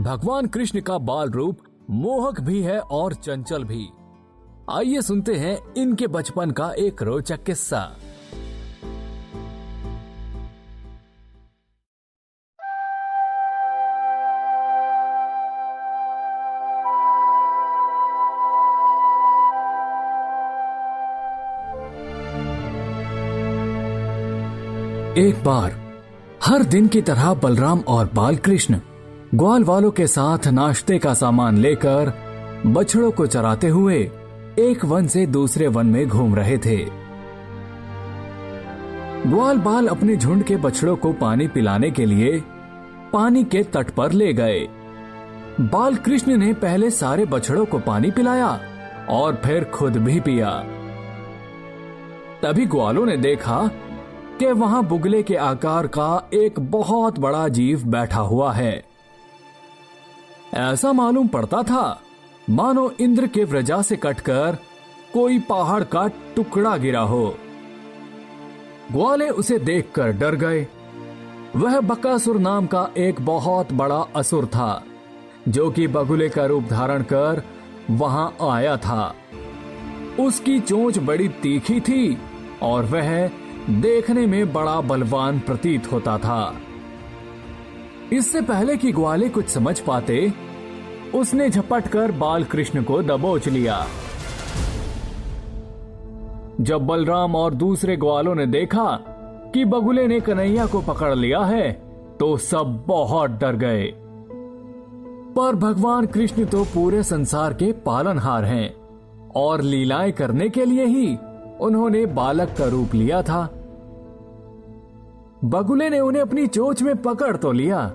भगवान कृष्ण का बाल रूप मोहक भी है और चंचल भी। आइए सुनते हैं इनके बचपन का एक रोचक किस्सा। एक बार, हर दिन की तरह बलराम और बालकृष्ण ग्वाल वालों के साथ नाश्ते का सामान लेकर बछड़ों को चराते हुए एक वन से दूसरे वन में घूम रहे थे। ग्वाल बाल अपने झुंड के बछड़ों को पानी पिलाने के लिए पानी के तट पर ले गए। बाल कृष्ण ने पहले सारे बछड़ों को पानी पिलाया और फिर खुद भी पिया। तभी ग्वालों ने देखा कि वहाँ बुगले के आकार का एक बहुत बड़ा जीव बैठा हुआ है। ऐसा मालूम पड़ता था, मानो इंद्र के व्रजा से कटकर कोई पहाड़ का टुकड़ा गिरा हो। ग्वाले उसे देखकर डर गए। वह बकासुर नाम का एक बहुत बड़ा असुर था, जो कि बगुले का रूप धारण कर वहाँ आया था। उसकी चोंच बड़ी तीखी थी और वह देखने में बड़ा बलवान प्रतीत होता था। इससे पहले कि ग्वाले कुछ समझ पाते, उसने झपट कर बाल कृष्ण को दबोच लिया। जब बलराम और दूसरे ग्वालों ने देखा कि बगुले ने कन्हैया को पकड़ लिया है तो सब बहुत डर गए। पर भगवान कृष्ण तो पूरे संसार के पालनहार हैं और लीलाएँ करने के लिए ही उन्होंने बालक का रूप लिया था। बगुले ने उन्हें अपनी चोच में पकड़ तो लिया,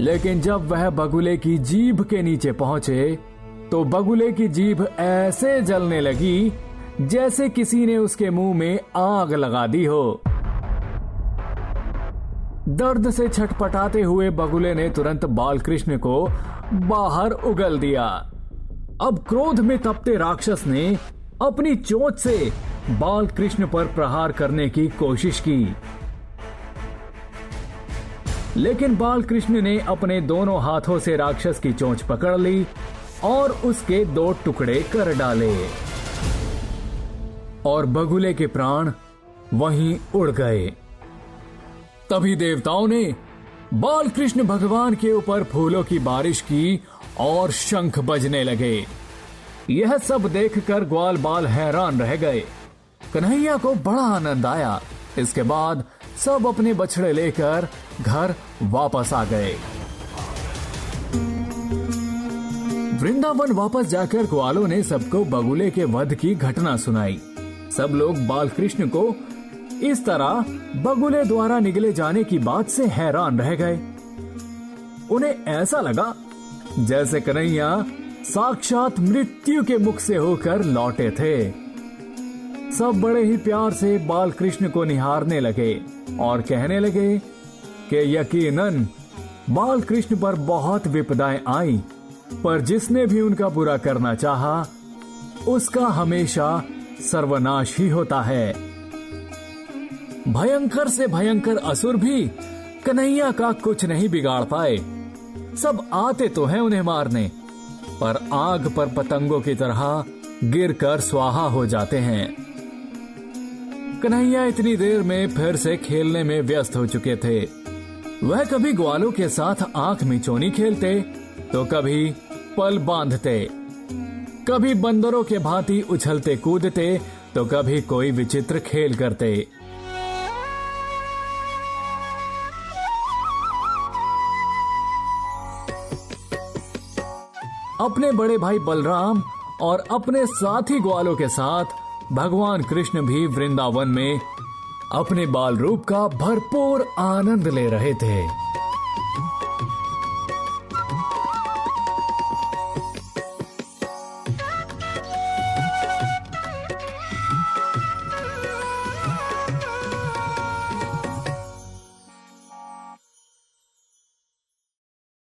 लेकिन जब वह बगुले की जीभ के नीचे पहुँचे तो बगुले की जीभ ऐसे जलने लगी जैसे किसी ने उसके मुँह में आग लगा दी हो। दर्द से छटपटाते हुए बगुले ने तुरंत बालकृष्ण को बाहर उगल दिया। अब क्रोध में तपते राक्षस ने अपनी चोट से बालकृष्ण पर प्रहार करने की कोशिश की। लेकिन बालकृष्ण ने अपने दोनों हाथों से राक्षस की चोंच पकड़ ली और उसके दो टुकड़े कर डाले। और बगुले के प्राण वहीं उड़ गए। तभी देवताओं ने बाल कृष्ण भगवान के ऊपर फूलों की बारिश की और शंख बजने लगे। यह सब देखकर ग्वाल बाल हैरान रह गए। कन्हैया को बड़ा आनंद आया। इसके बाद सब अपने बछड़े लेकर घर वापस आ गए। वृंदावन वापस जाकर ग्वालों ने सबको बगुले के वध की घटना सुनाई। सब लोग बाल कृष्ण को इस तरह बगुले द्वारा निगले जाने की बात से हैरान रह गए। उन्हें ऐसा लगा जैसे कन्हैया साक्षात मृत्यु के मुख से होकर लौटे थे। सब बड़े ही प्यार से बाल कृष्ण को निहारने लगे और कहने लगे कि यकीनन बाल कृष्ण पर बहुत विपदाएँ आई पर जिसने भी उनका बुरा करना चाहा, उसका हमेशा सर्वनाश ही होता है। भयंकर से भयंकर असुर भी कन्हैया का कुछ नहीं बिगाड़ पाए। सब आते तो हैं उन्हें मारने पर आग पर पतंगों की तरह गिरकर स्वाहा हो जाते हैं। कन्हैया इतनी देर में फिर से खेलने में व्यस्त हो चुके थे। वह कभी ग्वालों के साथ आँख मिचोनी खेलते तो कभी पल बांधते। कभी बंदरों के भांति उछलते कूदते तो कभी कोई विचित्र खेल करते। अपने बड़े भाई बलराम और अपने साथी ग्वालों के साथ भगवान कृष्ण भी वृंदावन में अपने बाल रूप का भरपूर आनंद ले रहे थे।